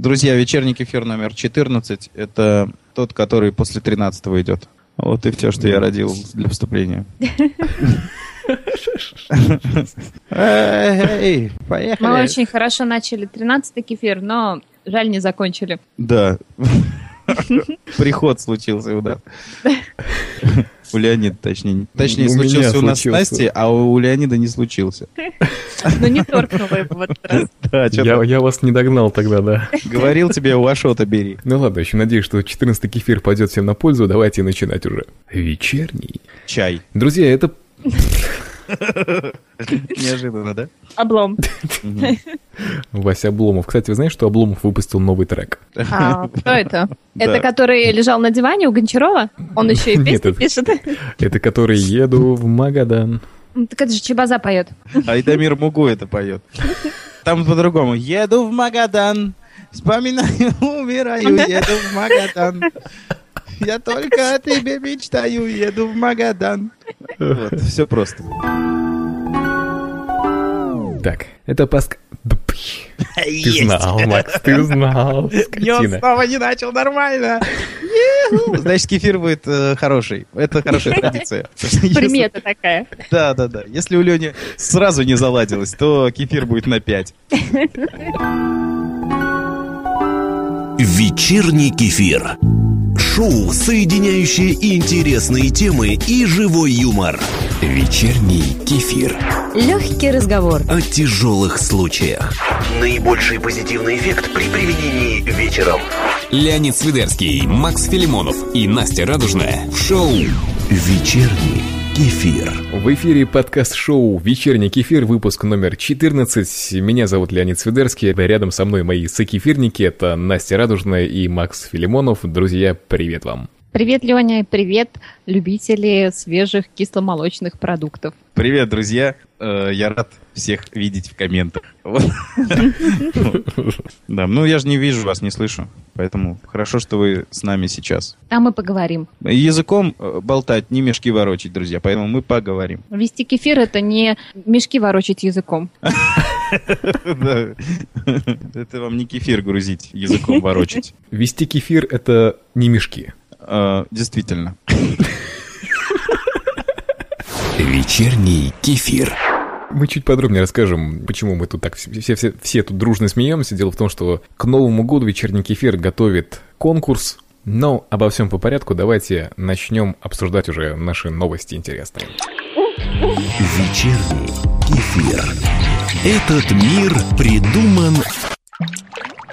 Друзья, вечерний кефир номер 14 – это тот, который после 13 идет. Вот и все, что я родил для вступления. Эй, Мы поехали. очень хорошо начали 13-й кефир, но жаль, не закончили. Да. Приход случился нас. У Леонида, точнее. Точнее, У случился у нас с случился. Настей, а у Леонида не случился. Но не торкнуло его в этот раз. Да, Я, я вас не догнал тогда, да. говорил тебе, у Ашота бери. Ну ладно, еще надеюсь, что 14 кефир пойдет всем на пользу. Давайте начинать уже. Вечерний. Чай. Друзья, это... Неожиданно, да? Облом. Вася Обломов. Кстати, вы знаете, что Обломов выпустил новый трек? А, кто это? Это который лежал на диване у Гончарова? Он еще и Нет, песни это- пишет. Это который «Еду в Магадан». Ну, Так это же Чебаза поет. Айдамир Мугу это поет. Там по-другому. Еду в Магадан, вспоминаю, умираю, еду в Магадан. Я только о тебе мечтаю, еду в Магадан. Вот, все просто. Так, это Паск... Пф. Ты знал, Макс, ты знал, Я скотина. снова не начал нормально. Значит, кефир будет э, хороший. Это хорошая традиция. Если- Примета такая. Да, да, да. Если у Лени сразу не заладилось, то кефир будет на 5. Вечерний кефир. Шоу, соединяющее интересные темы и живой юмор. Вечерний кефир. Легкий разговор. О тяжелых случаях. Наибольший позитивный эффект при применении вечером. Леонид Свидерский, Макс Филимонов и Настя Радужная в шоу Вечерний кефир. В эфире подкаст-шоу «Вечерний кефир», выпуск номер 14. Меня зовут Леонид Свидерский. Рядом со мной мои сокефирники. Это Настя Радужная и Макс Филимонов. Друзья, привет вам. Привет, Леня, и привет, любители свежих кисломолочных продуктов. Привет, друзья. Э, Я рад всех видеть в комментах. Да, ну я же не вижу вас, не слышу. Поэтому хорошо, что вы с нами сейчас. Там мы поговорим. Языком э, болтать, не мешки ворочить, друзья. Поэтому мы поговорим. Вести кефир – это не мешки ворочать языком. Это вам не кефир грузить, языком ворочать. Вести кефир — это не мешки. Э, Действительно. Вечерний кефир. Мы чуть подробнее расскажем, почему мы тут так все, все, все тут дружно смеемся. Дело в том, что к Новому году вечерний кефир готовит конкурс. Но обо всем по порядку. Давайте начнем обсуждать уже наши новости интересные. Вечерний кефир. Этот мир придуман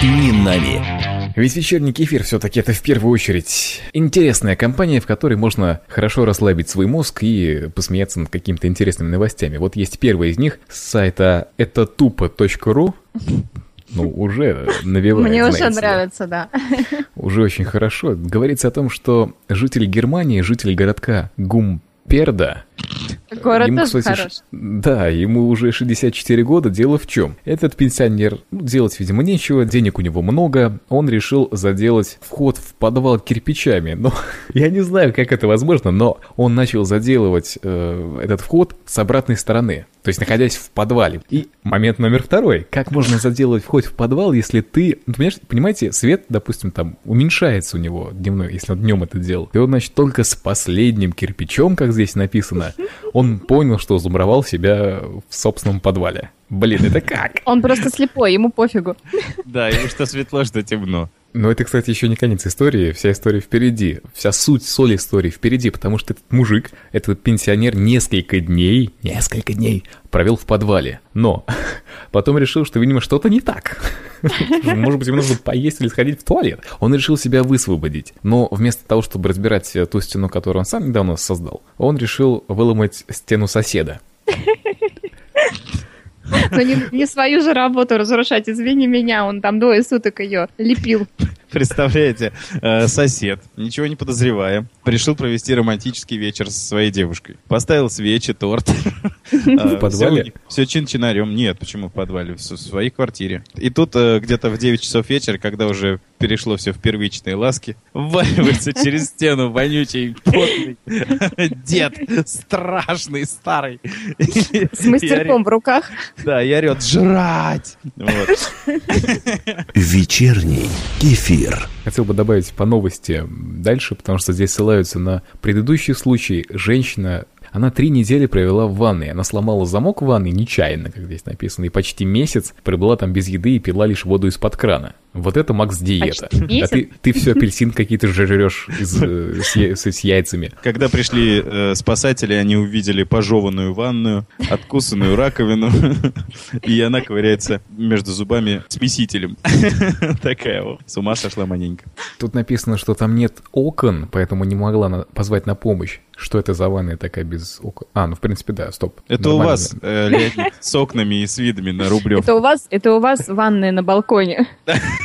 не нами. Ведь вечерний кефир все-таки это в первую очередь интересная компания, в которой можно хорошо расслабить свой мозг и посмеяться над какими-то интересными новостями. Вот есть первая из них с сайта это тупо.ру. Ну, уже навевает, Мне уже нравится, да. Уже очень хорошо. Говорится о том, что житель Германии, житель городка Гумперда, Город ему, кстати, хорош. Да, ему уже 64 года. Дело в чем? Этот пенсионер, ну, делать, видимо, нечего, денег у него много. Он решил заделать вход в подвал кирпичами. Но я не знаю, как это возможно, но он начал заделывать э, этот вход с обратной стороны. То есть, находясь в подвале. И момент номер второй. Как можно заделать вход в подвал, если ты... Ну, понимаешь, понимаете, свет, допустим, там уменьшается у него дневной, если он днем это делал. И он, значит, только с последним кирпичом, как здесь написано, он понял, что замуровал себя в собственном подвале. Блин, это как? Он просто слепой, ему пофигу. Да, ему что светло, что темно. Но это, кстати, еще не конец истории. Вся история впереди. Вся суть, соль истории впереди, потому что этот мужик, этот пенсионер несколько дней, несколько дней провел в подвале. Но потом решил, что, видимо, что-то не так. Может быть, ему нужно поесть или сходить в туалет. Он решил себя высвободить. Но вместо того, чтобы разбирать э, ту стену, которую он сам недавно создал, он решил выломать стену соседа. Но не, не свою же работу разрушать, извини меня, он там двое суток ее лепил. Представляете, э, сосед, ничего не подозревая, решил провести романтический вечер со своей девушкой. Поставил свечи, торт. В подвале? Все чин-чинарем. Нет, почему в подвале? В своей квартире. И тут э, где-то в 9 часов вечера, когда уже перешло все в первичные ласки. Вваливается через стену вонючий, потный дед, страшный, старый. С мастерком в руках. Да, и орет «Жрать!» Вечерний кефир. Хотел бы добавить по новости дальше, потому что здесь ссылаются на предыдущий случай. Женщина она три недели провела в ванной. Она сломала замок в ванной нечаянно, как здесь написано, и почти месяц пробыла там без еды и пила лишь воду из-под крана. Вот это Макс диета. Месяц? А ты, ты все апельсин какие-то же жрешь из, э, с, с- с яйцами. Когда пришли э, спасатели, они увидели пожеванную ванную, откусанную раковину, и она ковыряется между зубами смесителем. Такая вот. С ума сошла маленько. Тут написано, что там нет окон, поэтому не могла на- позвать на помощь. Что это за ванная такая без окон? А, ну в принципе да, стоп. Это у Нормально. вас, э, Леонид, с окнами и с видами на Рублев. Это у вас, это у вас ванная на балконе.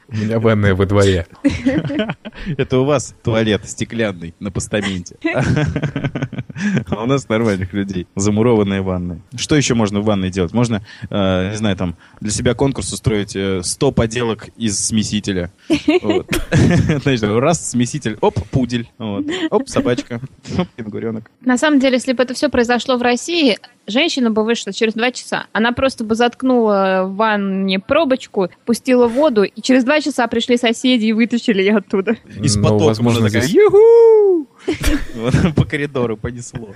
У меня ванная во дворе. Это у вас туалет стеклянный на постаменте. А у нас нормальных людей. Замурованные ванны. Что еще можно в ванной делать? Можно, э, не знаю, там, для себя конкурс устроить э, 100 поделок из смесителя. Значит, раз смеситель, оп, пудель. Оп, собачка. Оп, кенгуренок. На самом деле, если бы это все произошло в России, женщина бы вышла через два часа. Она просто бы заткнула в ванне пробочку, пустила воду, и через два часа пришли соседи и вытащили ее оттуда. И с Ну, возможно, здесь- «Ю-ху!» По коридору понесло.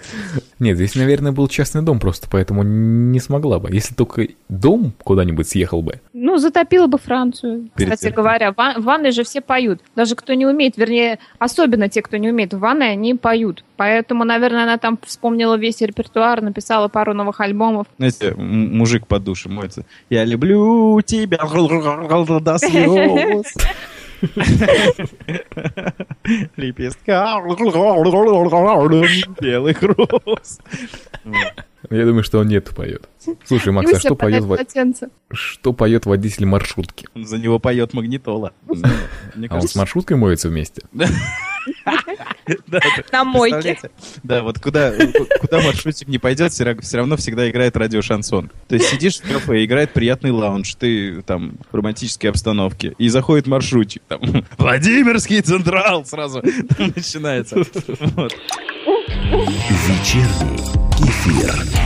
Нет, здесь, наверное, был частный дом просто, поэтому не смогла бы. Если только дом куда-нибудь съехал бы. Ну, затопила бы Францию. Кстати говоря, в ван- в ванной же все поют. Даже кто не умеет, вернее, особенно те, кто не умеет в ванной, они поют. Поэтому, наверное, она там вспомнила весь репертуар, написала пару новых альбомов. Знаете, мужик под душем моется. Я люблю тебя до слез. Лепестка белых роз. Я думаю, что он нет поет. Слушай, Макс, а что поет, во- что поет водитель маршрутки? За него поет магнитола. А он с маршруткой моется вместе? На мойке. Да, вот куда, куда маршрутик не пойдет, все ра- все равно всегда играет радиошансон. То есть сидишь в кафе, играет приятный лаунж, ты там в романтической обстановке, и заходит маршрутчик, там, Владимирский Централ сразу там начинается. Вот. Вечерний кефир.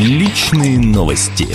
Личные новости.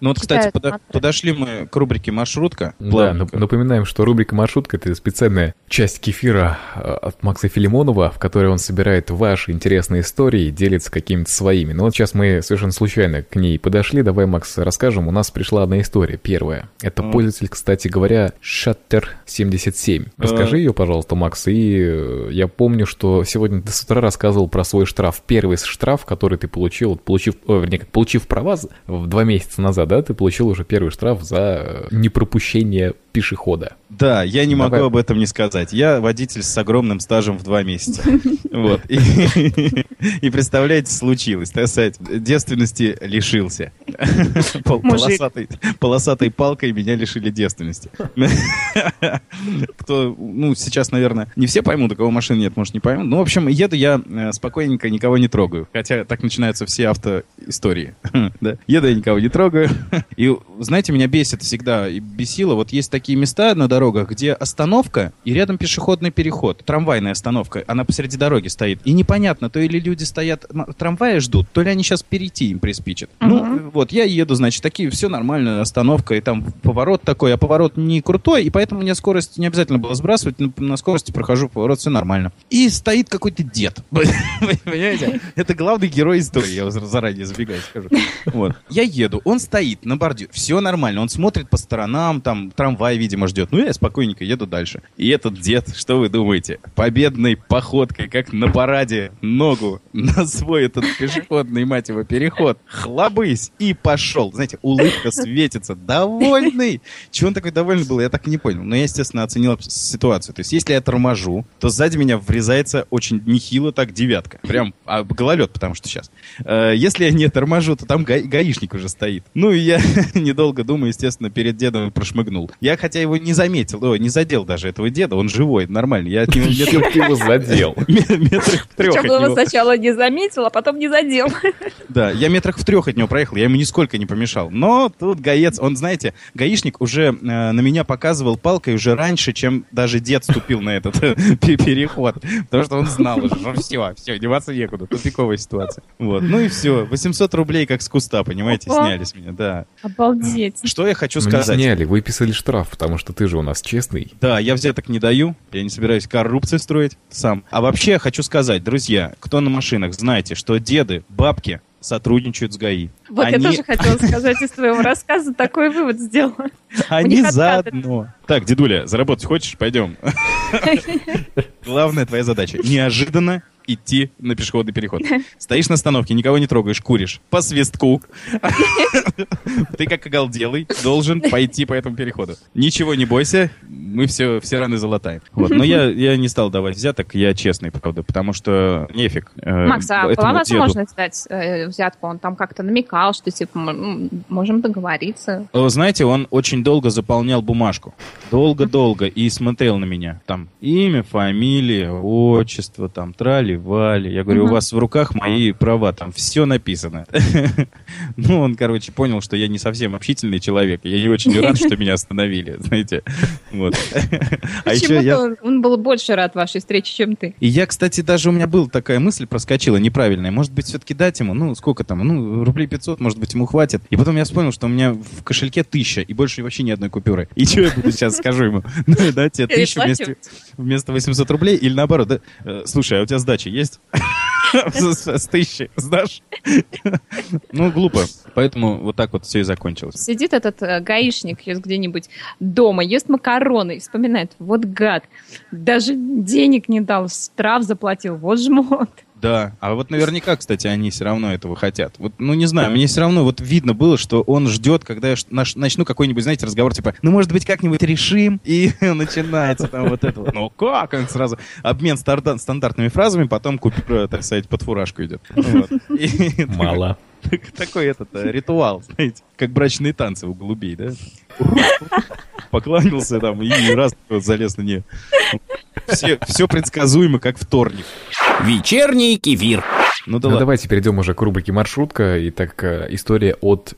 Ну вот, кстати, подо- подошли мы к рубрике «Маршрутка». Да, напоминаем, что рубрика «Маршрутка» — это специальная часть кефира э, от Макса Филимонова, в которой он собирает ваши интересные истории и делится какими-то своими. Но вот сейчас мы совершенно случайно к ней подошли. Давай, Макс, расскажем. У нас пришла одна история, первая. Это Мгм. пользователь, кстати говоря, Shutter77. Расскажи А. ее, пожалуйста, Макс. И э, я помню, что сегодня ты с утра рассказывал про свой штраф. Первый штраф, который ты получил, получив, о, вернее, получив права в два месяца назад, да, ты получил уже первый штраф за э, непропущение пешехода. Да, я не Давай. могу об этом не сказать. Я водитель с огромным стажем в два месяца. Вот. И, представляете, случилось. Так сказать, девственности лишился. Полосатой, полосатой палкой меня лишили девственности. Кто, ну, сейчас, наверное, не все поймут, у кого машин нет, может, не поймут. Ну, в общем, еду я э, спокойненько, никого не трогаю. Хотя так начинаются все автоистории. Еду я никого не трогаю. И, знаете, меня бесит всегда и бесило. Вот есть такие места на дорогах, где остановка и рядом пешеходный переход. Трамвайная остановка. Она посреди дороги стоит. И непонятно, то или люди стоят, трамвая ждут, то ли они сейчас перейти им приспичат. Ну, Мгм. вот, я еду, значит, такие, все нормально, остановка, и там поворот такой, а поворот не крутой, и поэтому мне скорость не обязательно было сбрасывать, на, на скорости прохожу поворот, все нормально. И стоит какой-то дед. Понимаете? Это главный герой истории, я заранее забегаю, скажу. Вот. Я еду, он стоит на бордюре, все нормально, он смотрит по сторонам, там трамвай, видимо, ждет. Ну, я спокойненько еду дальше. И этот дед, что вы думаете, победной походкой, как на параде, ногу на свой этот пешеходный, мать его, переход, хлобысь, и пошел. Знаете, улыбка светится, довольный. Чего он такой довольный был, я так и не понял. Но я, естественно, оценил ситуацию. То есть, если я торможу, то сзади меня врезается очень нехило так девятка. Прям а, гололед, потому что сейчас. Э, если я не торможу, то там га- гаишник уже стоит. Ну и я, недолго думаю, естественно, перед дедом прошмыгнул. Я, хотя его не заметил, ой, не задел даже этого деда, он живой, нормально. Я от него ты его задел? метрах в трех от Причем его него. сначала не заметил, а потом не задел. Да, я метрах в трех от него проехал, я ему нисколько не помешал. Но тут гаец, он, знаете, гаишник уже э, на меня показывал палкой уже раньше, чем даже дед ступил на этот пе- переход. Потому что он знал уже, что все, все, деваться некуда, тупиковая ситуация. Вот, ну и все, 800 рублей как с куста, понимаете, сняли с меня, да. Обалдеть. Что я хочу Ну, не сказать? сняли, выписали штраф, потому что ты же у нас честный. Да, я взяток не даю, я не собираюсь коррупцию строить сам. А вообще я хочу сказать, друзья, кто на машинах, знайте, что деды, бабки сотрудничают с ГАИ. Вот я Они- тоже хотела сказать из твоего рассказа, такой вывод сделала. Они заодно. Так, дедуля, заработать хочешь? Пойдем. Главная твоя задача. Неожиданно идти на пешеходный переход. Стоишь на остановке, никого не трогаешь, куришь. По свистку. Ты как оголделый должен пойти по этому переходу. Ничего не бойся, мы все, все раны залатаем. Вот. Но я, я не стал давать взяток, я честный, правда, потому что нефиг. э, Макс, а деду. можно дать э, взятку? Он там как-то намекал, что типа м, можем договориться. Знаете, он очень долго заполнял бумажку. Долго-долго. И смотрел на меня. Там имя, фамилия, отчество, там трали-вали. Я говорю, у Мгм. вас в руках мои права, там все написано. Ну, он, короче, понял, что я не совсем общительный человек. Я не очень рад, что меня остановили, знаете. Вот. А еще я... он, был больше рад вашей встрече, чем ты. И я, кстати, даже у меня была такая мысль проскочила неправильная. Может быть, все-таки дать ему, ну, сколько там, ну, рублей 500, может быть, ему хватит. И потом я вспомнил, что у меня в кошельке тысяча, и больше вообще ни одной купюры. И что я буду сейчас скажу ему? Ну, да, тебе тысячу вместо, вместо 800 рублей или наоборот. да? Э, Слушай, а у тебя сдача есть? С тысячи сдашь? Ну, глупо. Поэтому вот так вот все и закончилось. Сидит этот э, гаишник где-нибудь дома, ест макароны и вспоминает, вот гад, даже денег не дал, штраф заплатил, вот жмот. Да, а вот наверняка, кстати, они все равно этого хотят. Вот, ну, не знаю, мне все равно вот видно было, что он ждет, когда я наш- начну какой-нибудь, знаете, разговор, типа, ну, может быть, как-нибудь решим, и начинается там вот это вот. Ну, как? Он сразу обмен стандартными фразами, потом купюра, так сказать, под фуражку идет. Мало. Так- Такой этот э, ритуал, знаете, как брачные танцы у голубей, да? Покланялся там и раз залез на нее. Все, все предсказуемо, как вторник. Вечерний кефир. Ну да Ну ладно. давайте перейдем уже к рубрике «Маршрутка». Итак, э, история от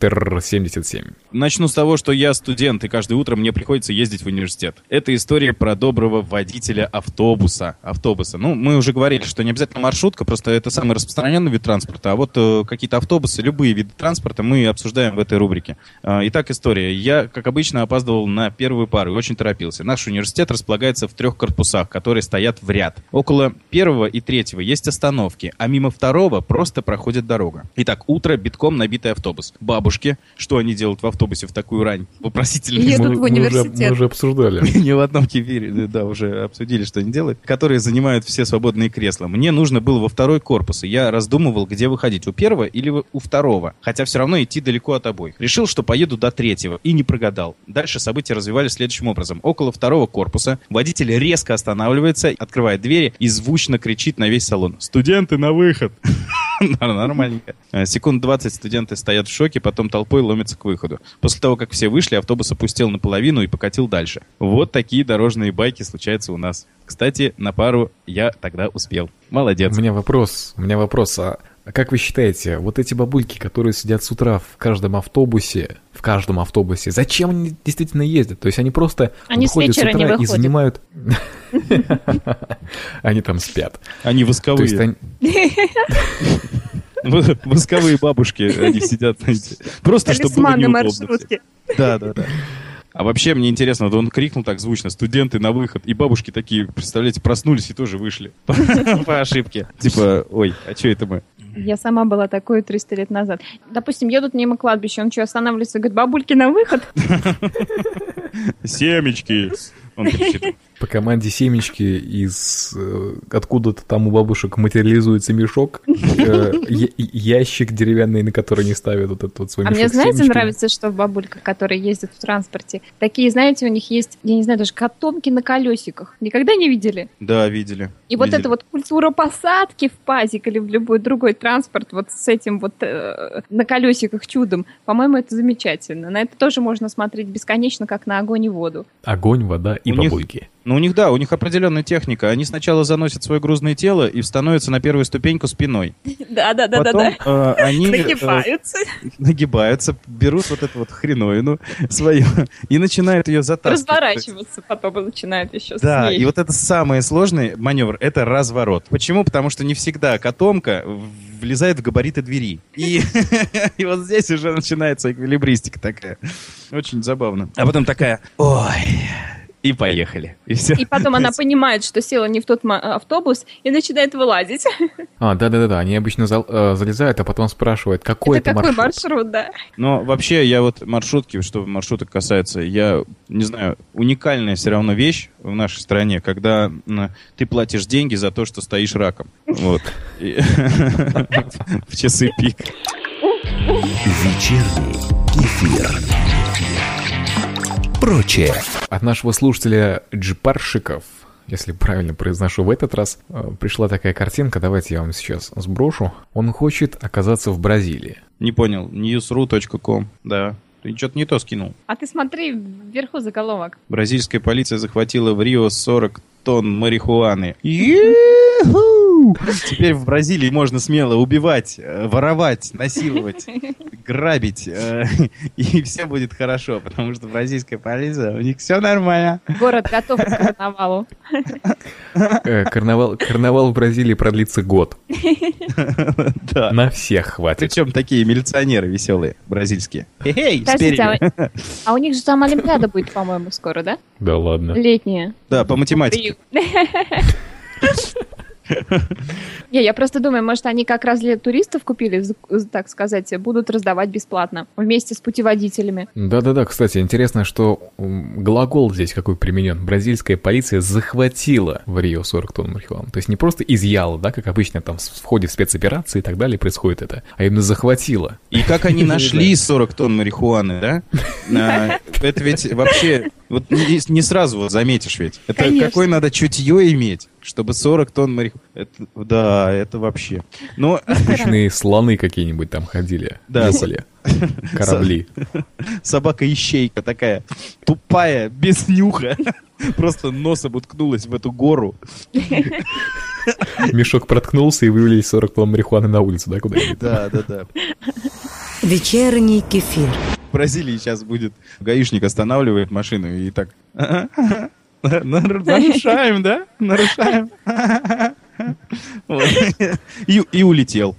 Шаттер-77. Начну с того, что я студент, и каждое утро мне приходится ездить в университет. Это история про доброго водителя автобуса. Автобуса. Ну, мы уже говорили, что не обязательно маршрутка, просто это самый распространенный вид транспорта. А вот э, какие-то автобусы, любые виды транспорта мы обсуждаем в этой рубрике. А, итак, история. Я, как обычно, опаздывал на первую пару и очень торопился. Наш университет располагается в трех корпусах, которые стоят в ряд. Около первого и третьего есть остановки, а мимо второго просто проходит дорога. Итак, утро, битком набитый автобус. Бабушки, что они делают в автобусе в такую рань? Вопросительно. Едут Мы- в мы уже- университет. Мы уже обсуждали. Не в одном кефире, да, да, уже обсудили, что они делают, которые занимают все свободные кресла. Мне нужно было во второй корпус, и я раздумывал, где выходить, у первого или у второго, хотя все равно идти далеко от обоих. Решил, что поеду до третьего, и не прогадал. Дальше события развивались следующим образом. Около второго корпуса водитель резко останавливается, открывает двери и звучно кричит на весь салон. «Студенты, на выход!» Нормальненько. Э, Секунд 20 студенты стоят в шоке, потом толпой ломятся к выходу. После того, как все вышли, автобус опустел наполовину и покатил дальше. Вот такие дорожные байки случаются у нас. Кстати, на пару я тогда успел. Молодец. У меня вопрос, у меня вопрос, а как вы считаете, вот эти бабульки, которые сидят с утра в каждом автобусе, в каждом автобусе, зачем они действительно ездят? То есть они просто Они с выходят с вечера не утра и выходят. занимают... Они там спят. Они То есть восковые. Восковые бабушки, они сидят. Просто чтобы было неудобно. Да, да, да. А вообще, мне интересно, вот он крикнул так звучно, студенты на выход, и бабушки такие, представляете, проснулись и тоже вышли. По по ошибке. Типа, ой, а что это мы? Я сама была такой 300 лет назад. Допустим, едут мимо кладбища, он что, останавливается и говорит, бабульки на выход? Семечки. Он кричит. По команде семечки из э, откуда-то там у бабушек материализуется мешок, э, ящик деревянный, на который они ставят вот этот вот свой А мешок мне, с знаете, нравится, что бабулька, которая ездит в транспорте, такие, знаете, у них есть, я не знаю, даже котомки на колесиках. Никогда не видели? Да, видели. И вот эта вот культура посадки в пазик или в любой другой транспорт вот с этим вот э, на колесиках чудом, по-моему, это замечательно. На это тоже можно смотреть бесконечно, как на огонь и воду. Огонь, вода и бабульки. Ну, у них, да, у них определенная техника. Они сначала заносят свое грузное тело и становятся на первую ступеньку спиной. Да, да, Потом э, они э, Нагибаются. нагибаются, берут вот эту вот хреновину свою и начинают ее затаскивать. Разворачиваться потом и начинают еще Да, и вот это самый сложный маневр, это разворот. Почему? Потому что не всегда котомка влезает в габариты двери. И, и вот здесь уже начинается эквилибристика такая. Очень забавно. А потом такая, ой, и поехали. И все. И потом она понимает, что села не в тот ма- автобус и начинает вылазить. А, да-да-да, они обычно зал- э, залезают, а потом спрашивают, какой это, это какой маршрут. маршрут, да. Но вообще я вот маршрутки, что маршруток касается, я не знаю, уникальная все равно вещь в нашей стране, когда ты платишь деньги за то, что стоишь раком. Вот. В часы пик. Вечерний кефир. Прочее. От нашего слушателя Джипаршиков, если правильно произношу в этот раз, э, пришла такая картинка, давайте я вам сейчас сброшу. Он хочет оказаться в Бразилии. Не понял. newsru.com. Да. Ты что-то не то скинул. А ты смотри вверху заголовок. Бразильская полиция захватила в Рио 40 тонн марихуаны. Теперь в Бразилии можно смело убивать, э, воровать, насиловать, грабить, э, и все будет хорошо, потому что бразильская полиция, у них все нормально. Город готов к карнавалу. Э, Карнавал, карнавал в Бразилии продлится год. Да. На всех хватит. Причем такие милиционеры веселые, бразильские. Эй, а, а у них же там Олимпиада будет, по-моему, скоро, да? Да ладно. Летняя. Да, по математике. 嘿嘿嘿嘿 Не, я просто думаю, может, они как раз для туристов купили, так сказать, будут раздавать бесплатно вместе с путеводителями. Да-да-да, кстати, интересно, что глагол здесь какой применен. Бразильская полиция захватила в Рио 40 тонн марихуаны. То есть не просто изъяла, да, как обычно там в ходе спецоперации и так далее происходит это, а именно захватила. И как они нашли 40 тонн марихуаны, да? А, Это ведь вообще, вот не, сразу вот заметишь ведь. Это какое надо чутье иметь, чтобы 40 тонн марихуаны. Это- Да, это вообще. Но Обычные слоны какие-нибудь там ходили, Да. летали, корабли. собака-ищейка такая тупая, без нюха. Просто носом уткнулась в эту гору. Мешок проткнулся и вывели 40 тонн марихуаны на улицу, да, куда-нибудь. Да, да, да. Вечерний кефир. В Бразилии сейчас будет гаишник останавливает машину и так... Нар- Нарушаем, да? Нарушаем. И улетел.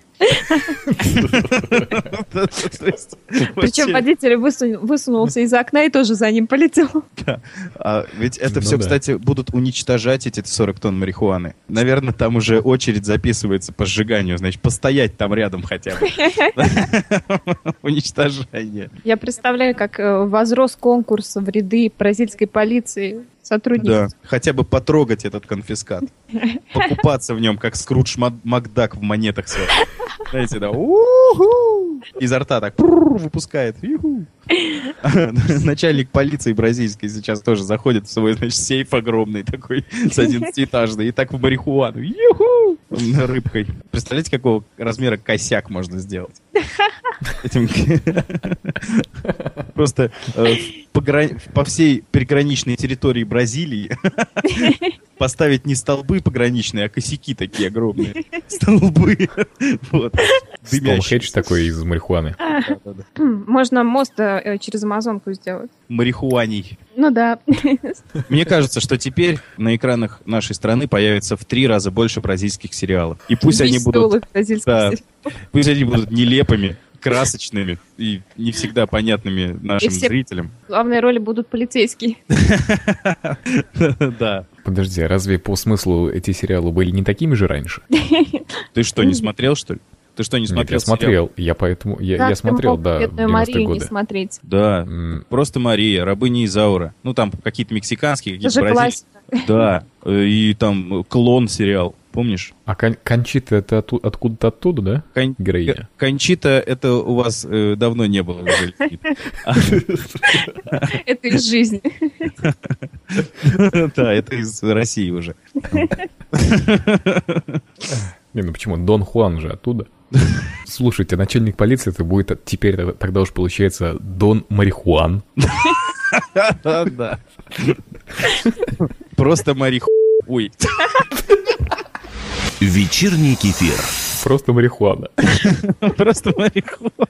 Причем водитель высу- высунулся из окна и тоже за ним полетел. а Ведь это Ну все, кстати, будут уничтожать эти 40 тонн марихуаны. Наверное, там уже очередь записывается по сжиганию. Значит, постоять там рядом хотя бы. Уничтожение. Я представляю, как э, возрос конкурс в ряды бразильской полиции Да, сотрудников. хотя бы потрогать этот конфискат. Покупаться в нем, как Скрудж Мак- Макдак в монетах. Знаете, да. Изо рта так выпускает. Начальник полиции бразильской сейчас тоже заходит в свой, значит, сейф огромный такой, с 11-этажный, и так в марихуану. Ю-ху! Рыбкой. Представляете, какого размера косяк можно сделать? Этим- Просто э, в погра- по всей приграничной территории Бразилии поставить не столбы пограничные, а косяки такие огромные. Столбы. Вот. Стоунхедж такой из марихуаны. Хм, Можно мост э, через Амазонку сделать. Марихуаний. Ну да. Мне кажется, что теперь на экранах нашей страны появится в три раза больше бразильских сериалов. И пусть они будут, да, пусть они будут нелепыми, красочными и не всегда понятными нашим все- зрителям. В главной роли будут полицейские. Да. Подожди, а разве по смыслу эти сериалы были не такими же раньше? Ты что, не смотрел, что ли? Ты что, не Нет, смотрел? я смотрел. Я поэтому... Я, Как я смотрел, да, в «Бедную 90-е Марию» не годы. смотреть? сериал? Да. М, Просто Мария, рабыня Изаура. Ну, там какие-то мексиканские, Это какие-то же бразильские. классика. Да. Э, И там клон сериал. Помнишь? А Кон- Кончита это отту- откуда-то оттуда, да? Кон- Героиня. К- Кончита, это у вас э, давно не было уже. Это из жизни. Да, это из России уже. Не, ну почему? Дон Хуан же оттуда. Слушайте, начальник полиции это будет от- теперь тогда уж получается Дон Марихуан. Да. Просто мариху... Ой. Вечерний кефир. Просто марихуана. Просто марихуана.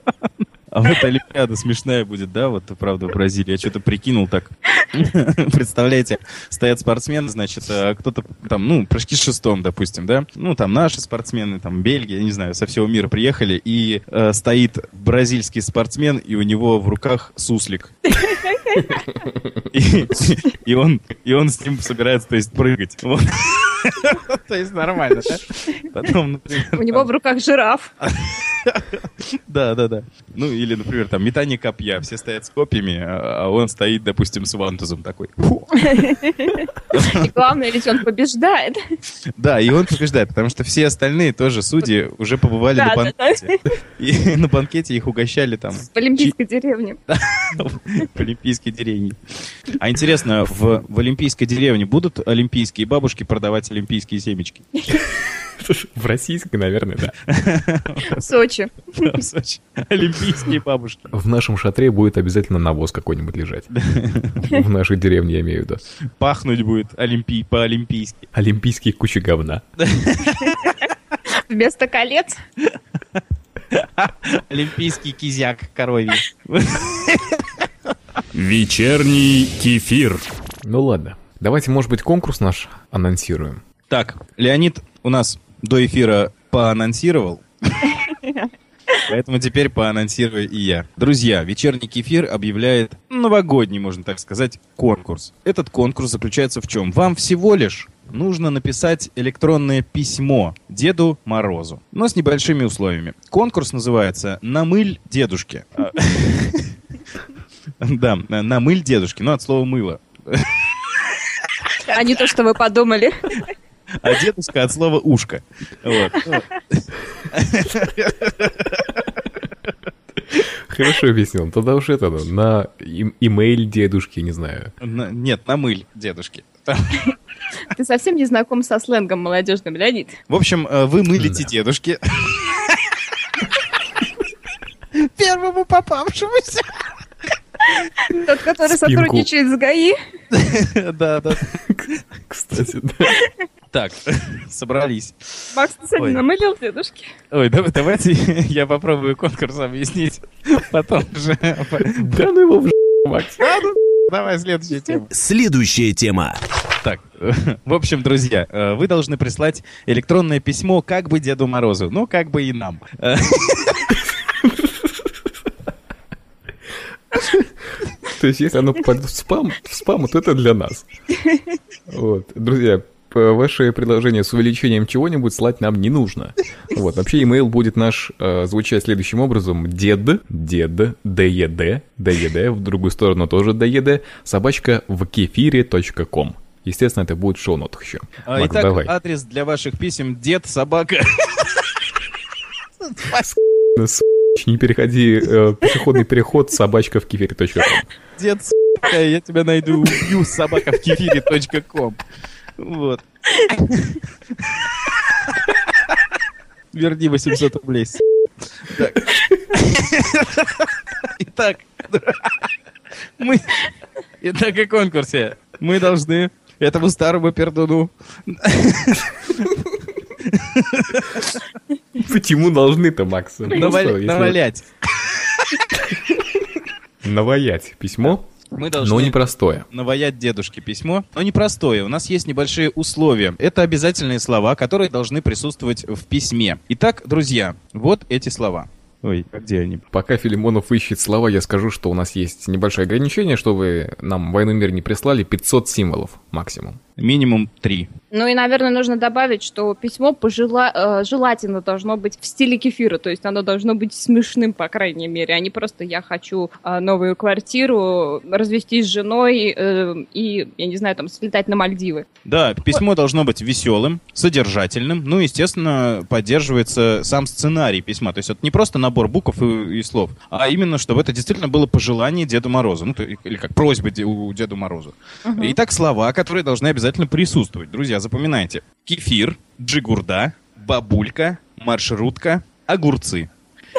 А вот Олимпиада смешная будет, да? Вот, правда, в Бразилии. Я что-то прикинул так. Представляете, стоят спортсмены, значит, а кто-то там, ну, прыжки с шестом, допустим, да? Ну, там наши спортсмены, там Бельгия, я не знаю, со всего мира приехали, и э, стоит бразильский спортсмен, и у него в руках суслик. И, и он, и он с ним собирается, то есть, прыгать. Вот. То есть нормально, да? Потом, например, У него в руках жираф. да, да, да. Ну, или, например, там, метание копья. Все стоят с копьями, а а он стоит, допустим, с вантузом такой. И главное, ведь он побеждает. Да, и он побеждает, потому что все остальные тоже судьи уже побывали на банкете. И на банкете их угощали там В Олимпийской деревне. в Олимпийской деревне. А интересно, в Олимпийской деревне будут олимпийские бабушки продавать олимпийские семечки? В российской, наверное, да. В Сочи. В Сочи. Олимпийские бабушки. В нашем шатре будет обязательно навоз какой-нибудь лежать. В нашей деревне, я имею в виду. Пахнуть будет олимпий, по-олимпийски. Олимпийские кучи говна. Вместо колец. Олимпийский кизяк коровий. Вечерний кефир. Ну ладно. Давайте, может быть, конкурс наш анонсируем. Так, Леонид у нас до эфира поанонсировал. Поэтому теперь поанонсирую и я. Друзья, вечерний кефир объявляет новогодний, можно так сказать, конкурс. Этот конкурс заключается в чем? Вам всего лишь нужно написать электронное письмо Деду Морозу, но с небольшими условиями. Конкурс называется «Намыль дедушке». Да, «Намыль дедушке», ну от слова «мыло». А не то, что вы подумали. А дедушка от слова ушко. Вот. Хорошо объяснил. Тогда уж это, на им- имейл дедушки, не знаю. На- Нет, намыль дедушки. Ты совсем не знаком со сленгом молодежным, Леонид. В общем, э, вы мылите дедушки. Первому попавшемуся. Тот, который Спинку. сотрудничает с ГАИ. Да, да. Кстати, да. Так, собрались. Макс, ты сегодня намылил дедушки? Ой, давай- давайте я попробую конкурс объяснить. Потом же. Да ну его в ж**, Макс. Ну, Давай следующая тема. Следующая тема. Так, в общем, друзья, э, вы должны прислать электронное письмо как бы Деду Морозу, ну, как бы и нам. То есть, если оно попадет в спам, в спам, то это для нас. Вот. Друзья, ваши предложения с увеличением чего-нибудь слать нам не нужно. Вот. Вообще, имейл будет наш э, звучать следующим образом. Дед, дед, дед, дед, в другую сторону тоже дед, собачка в кефире.ком. Естественно, это будет в шоу-нотах еще. а, Макс, Итак, давай. адрес для ваших писем дед собака. Не переходи э, пешеходный переход собачка в кефире.ком. Дед, я тебя найду, убью, собака в кефире.ком. Вот. Верни 800 рублей. Так. Итак, мы... Итак, о конкурсе. Мы должны этому старому пердуну Почему должны-то, Макс? Навалять. Наваять письмо, Мы должны... но непростое. наваять дедушке письмо, но непростое. У нас есть небольшие условия. Это обязательные слова, которые должны присутствовать в письме. Итак, друзья, вот эти слова. Ой, а где они? Пока Филимонов ищет слова, я скажу, что у нас есть небольшое ограничение, что вы нам «Войну и мир» не прислали, 500 символов максимум. Минимум три. Ну и, наверное, нужно добавить, что письмо пожела... э, желательно должно быть в стиле кефира, то есть оно должно быть смешным, по крайней мере, а не просто «я хочу э, новую квартиру, развестись с женой э, и, я не знаю, там, слетать на Мальдивы». Да, письмо должно быть веселым, содержательным, ну, естественно, поддерживается сам сценарий письма. То есть это не просто набор букв и, и слов, а именно, чтобы это действительно было пожелание Деду Морозу, ну, то- или как просьба де- у Деду Морозу. Итак, слова, которые должны обязательно присутствовать. Друзья, запоминайте. Кефир, джигурда, бабулька, маршрутка, огурцы.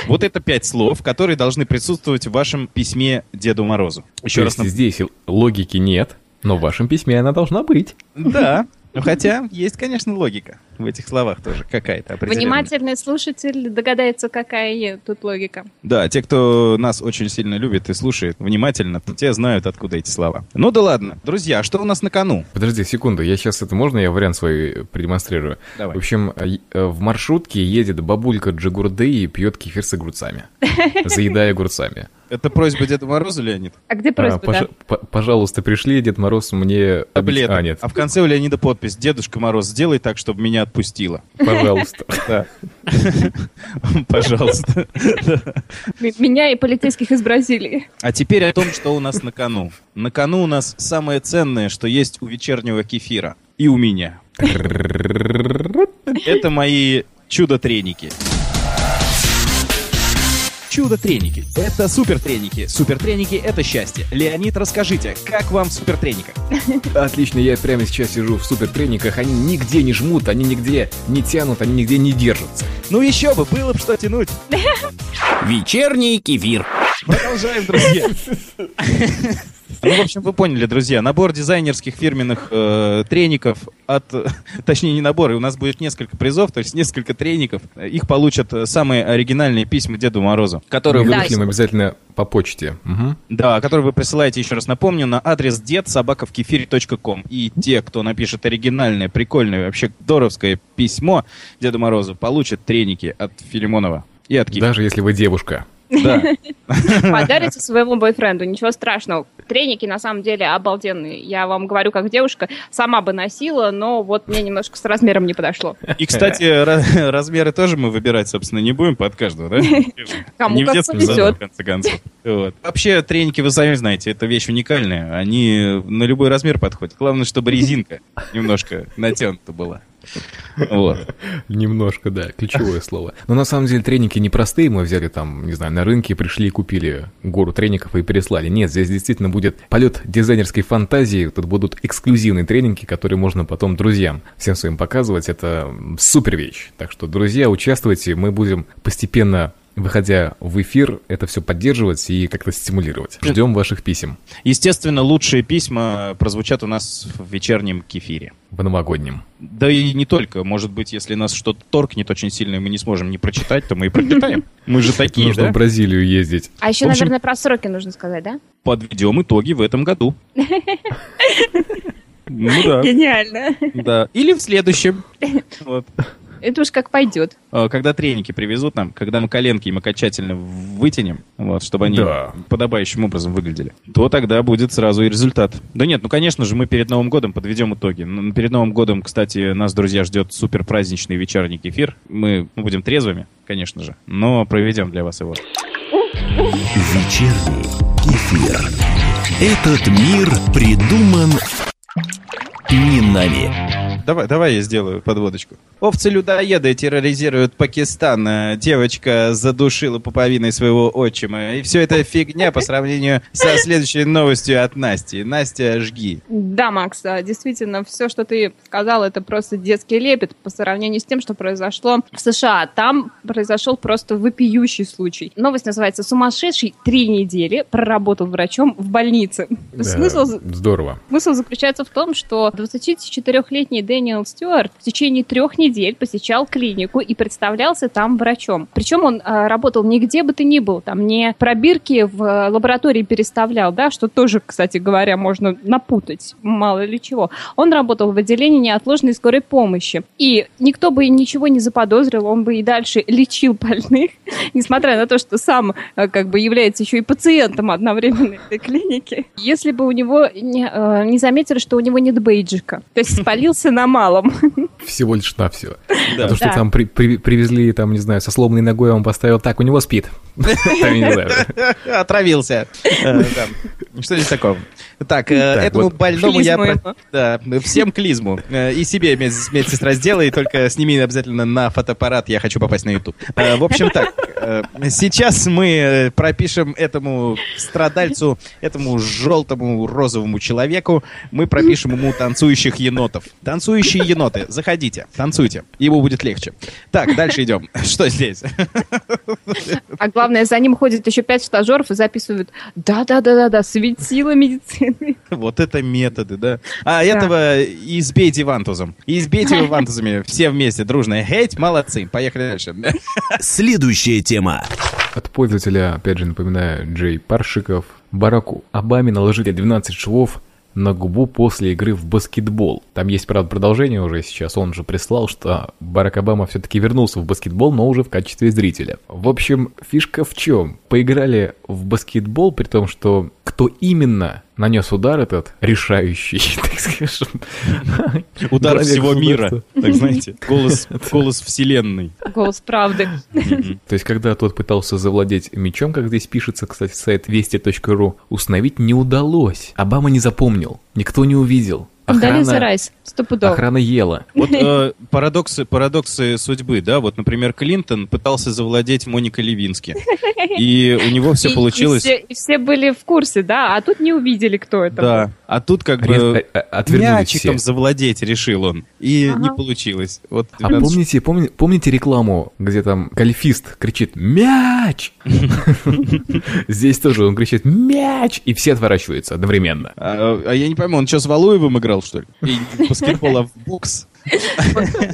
Вот это пять слов, которые должны присутствовать в вашем письме Деду Морозу. Еще То раз есть здесь логики нет, но в вашем письме она должна быть. Да. Ну, хотя есть, конечно, логика в этих словах тоже какая-то определенная. Внимательный слушатель догадается, какая тут логика. Да, те, кто нас очень сильно любит и слушает внимательно, те знают, откуда эти слова. Ну да ладно. Друзья, что у нас на кону? Подожди секунду, я сейчас это можно, я вариант свой продемонстрирую? Давай. В общем, э, э, в маршрутке едет бабулька Джигурды и пьет кефир с огурцами, заедая огурцами. Это просьба Деда Мороза, Леонид? А где А, просьба, пожа- да? п- Пожалуйста, пришли, Дед Мороз, мне... Таблеток. А, нет, А в конце у Леонида подпись. Дедушка Мороз, сделай так, чтобы меня отпустило. пожалуйста. Да. Пожалуйста. Меня и полицейских из Бразилии. А теперь о том, что у нас на кону. На кону у нас самое ценное, что есть у вечернего кефира. И у меня. Это мои чудо-треники. Чудо-треники. Это супер-треники. Супер-треники — это счастье. Леонид, расскажите, как вам в супер-трениках? Отлично, я прямо сейчас сижу в супер трениках, они нигде не жмут, они нигде не тянут, они нигде не держатся. Ну еще бы, было бы что тянуть. Вечерний кефир. Продолжаем, друзья. Ну, в общем, вы поняли, друзья, набор дизайнерских фирменных э, треников от... Точнее, не набор, и у нас будет несколько призов, то есть несколько треников. Их получат э, самые оригинальные письма Деду Морозу, которые вы, Да. Вышлем обязательно по почте. Мгм. да, которые вы присылаете, еще раз напомню, на адрес дедсобаковкефире.ком. И те, кто напишет оригинальное, прикольное, вообще здоровское письмо Деду Морозу, получат треники от Филимонова и от Кифера. Даже если вы девушка. Да. Подарите своему бойфренду, ничего страшного. Треники на самом деле обалденные. Я вам говорю, как девушка, сама бы носила, но вот мне немножко с размером не подошло. И, кстати, ра- размеры тоже мы выбирать, собственно, не будем под каждого, да? Кому Не в детском саду, в конце концов. Вот. Вообще, треники, вы сами знаете, это вещь уникальная. Они на любой размер подходят. Главное, чтобы резинка немножко натянута была. Вот. Немножко, да, ключевое слово. Но на самом деле треники непростые, мы взяли там, не знаю, на рынке, пришли и купили гору треников и переслали. Нет, здесь действительно будет полет дизайнерской фантазии, тут будут эксклюзивные тренинги, которые можно потом друзьям всем своим показывать. Это супер вещь. Так что, друзья, участвуйте, мы будем постепенно выходя в эфир, это все поддерживать и как-то стимулировать. Ждем ваших писем Естественно, лучшие письма прозвучат у нас в вечернем кефире. в новогоднем. Да и не только. Может быть, если нас что-то торкнет очень сильно, и мы не сможем не прочитать, то мы и прочитаем. Мы же такие, Нужно в Бразилию ездить. А еще, наверное, про сроки нужно сказать, да? Подведем итоги в этом году. Ну да. Гениально. Да. Или в следующем. Вот. Это уж как пойдет. А, Когда треники привезут нам, когда мы коленки им окончательно вытянем, вот, чтобы они Да. подобающим образом выглядели, то тогда будет сразу и результат. Да нет, ну конечно же, мы перед Новым годом подведем итоги. Перед Новым годом, кстати, нас, друзья, ждет супер праздничный вечерний кефир. Мы будем трезвыми, конечно же, но проведем для вас его. Вечерний кефир. Этот мир придуман не нами. Давай, давай я сделаю подводочку. Овцы-людоеды терроризируют Пакистан. Э, Девочка задушила пуповиной своего отчима. И все это фигня по сравнению со следующей новостью от Насти. Настя, жги. Да, Макс, действительно, все, что ты сказал, это просто детский лепет по сравнению с тем, что произошло в США. Там произошел просто вопиющий случай. Новость называется «Сумасшедший три недели проработал врачом в больнице». Да, Смысл, Здорово. смысл заключается в том, что 24-летний Дэниел Стюарт в течение трех недель посещал клинику и представлялся там врачом. Причем он э, работал нигде бы ты ни был, там не пробирки в э, лаборатории переставлял, да, что тоже, кстати говоря, можно напутать, мало ли чего. Он работал в отделении неотложной скорой помощи. И никто бы ничего не заподозрил, он бы и дальше лечил больных, несмотря на то, что сам э, как бы является еще и пациентом одновременно этой клиники. Если бы у него не, э, не заметили, что у него нет бейджика, то есть спалился на малом. Всего лишь на все. Да. А то, что Да. там при- при- привезли, там, не знаю, со сломанной ногой, он поставил, так, у него спит. Отравился. Что здесь такого? Так, э, Так, этому вот. больному я... Про-. Да, всем клизму. Э, И себе медс- медсестра сделай, только сними обязательно на фотоаппарат, я хочу попасть на YouTube. Э, В общем так, э, сейчас мы пропишем этому страдальцу, этому желтому розовому человеку, мы пропишем ему танцующих енотов. Танцующие еноты, заходите, танцуйте, ему будет легче. Так, дальше идем. Что здесь? А главное, за ним ходит еще пять стажеров и записывают «Да-да-да-да-да, светило медицины». Вот это методы, да. А этого избейте вантузом. Избейте его вантузами все вместе, дружно. Хейть, молодцы. Поехали дальше. Следующая тема. От пользователя, опять же, напоминаю, Джей Паршиков. Бараку Обаме наложили 12 швов на губу после игры в баскетбол. Там есть, правда, продолжение уже сейчас. Он же прислал, что Барак Обама все-таки вернулся в баскетбол, но уже в качестве зрителя. В общем, фишка в чем? Поиграли в баскетбол, при том, что кто именно нанес удар этот решающий, так скажем. Удар всего мира. Так знаете, голос, голос вселенной. Голос правды. То есть, когда тот пытался завладеть мечом, как здесь пишется, кстати, сайт вести.ру, установить не удалось. Обама не запомнил, никто не увидел. Далее Охрана, Райс, стопудово. охрана ела. Вот э, парадоксы, парадоксы судьбы, да, вот, например, Клинтон пытался завладеть Моникой Левински, и у него все И- получилось, И все, и все были в курсе, да, а тут не увидели, кто это да, а тут как бы а- Отвернулись все. мячиком завладеть решил он, и Ага. не получилось. Вот, А 12 помните, помни- помните рекламу, где там кальфист кричит «Мяч!» Здесь тоже он кричит «Мяч!» И все отворачиваются одновременно. А, а я не пойму, он что, с Валуевым играл, что ли? И не в баскетбол, а в бокс?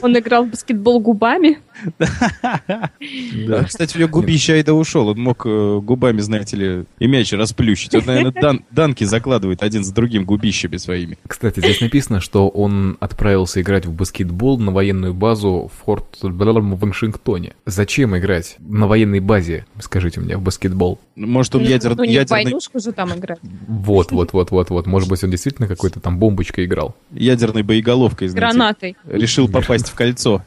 Он играл в баскетбол губами. Да. Кстати, у него губища и да ушел. Он мог э, губами, знаете ли, и мяч расплющить. Вот, наверное, дан- данки закладывает один за другим губищами своими. Кстати, здесь написано, что он отправился играть в баскетбол на военную базу в Форт в Вашингтоне. Зачем играть на военной базе, скажите мне, в баскетбол? Может, он ядер- Ну, не ядерный, войнушку же там играть. Вот, вот, вот, вот, вот. Может быть, он действительно какой-то там бомбочкой играл. ядерной боеголовкой, знаете. Гранатой. Решил попасть в кольцо.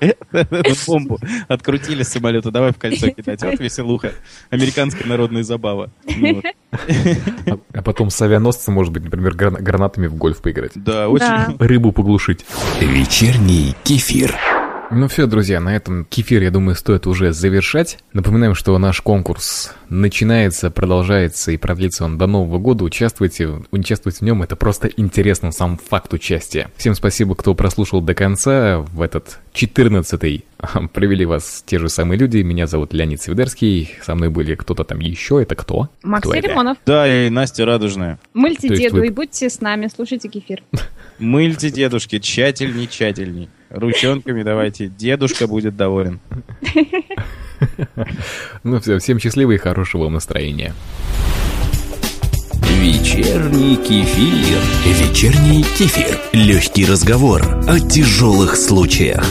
Бомбу открутили с самолета, давай в кольцо кидать. Вот веселуха. Американская народная забава. Ну. А, а потом с авианосцем, может быть, например, грана- гранатами в гольф поиграть. Да, очень... Рыбу поглушить. Вечерний кефир. Ну все, друзья, на этом кефир, я думаю, стоит уже завершать. Напоминаем, что наш конкурс начинается, продолжается и продлится он до Нового года. Участвуйте, участвуйте в нем, это просто интересно сам факт участия. Всем спасибо, кто прослушал до конца. В этот 14-й провели вас те же самые люди. Меня зовут Леонид Свидерский, со мной были кто-то там еще. Это кто? Макс? Лимонов. Да, и Настя Радужная. Мыльте деду вы- и будьте с нами, слушайте кефир. Мыльте дедушки, тщательней, тщательней. Ручонками давайте, дедушка будет доволен. Ну все, всем счастливо и хорошего вам настроения. Вечерний кефир. Вечерний кефир. Легкий разговор о тяжелых случаях.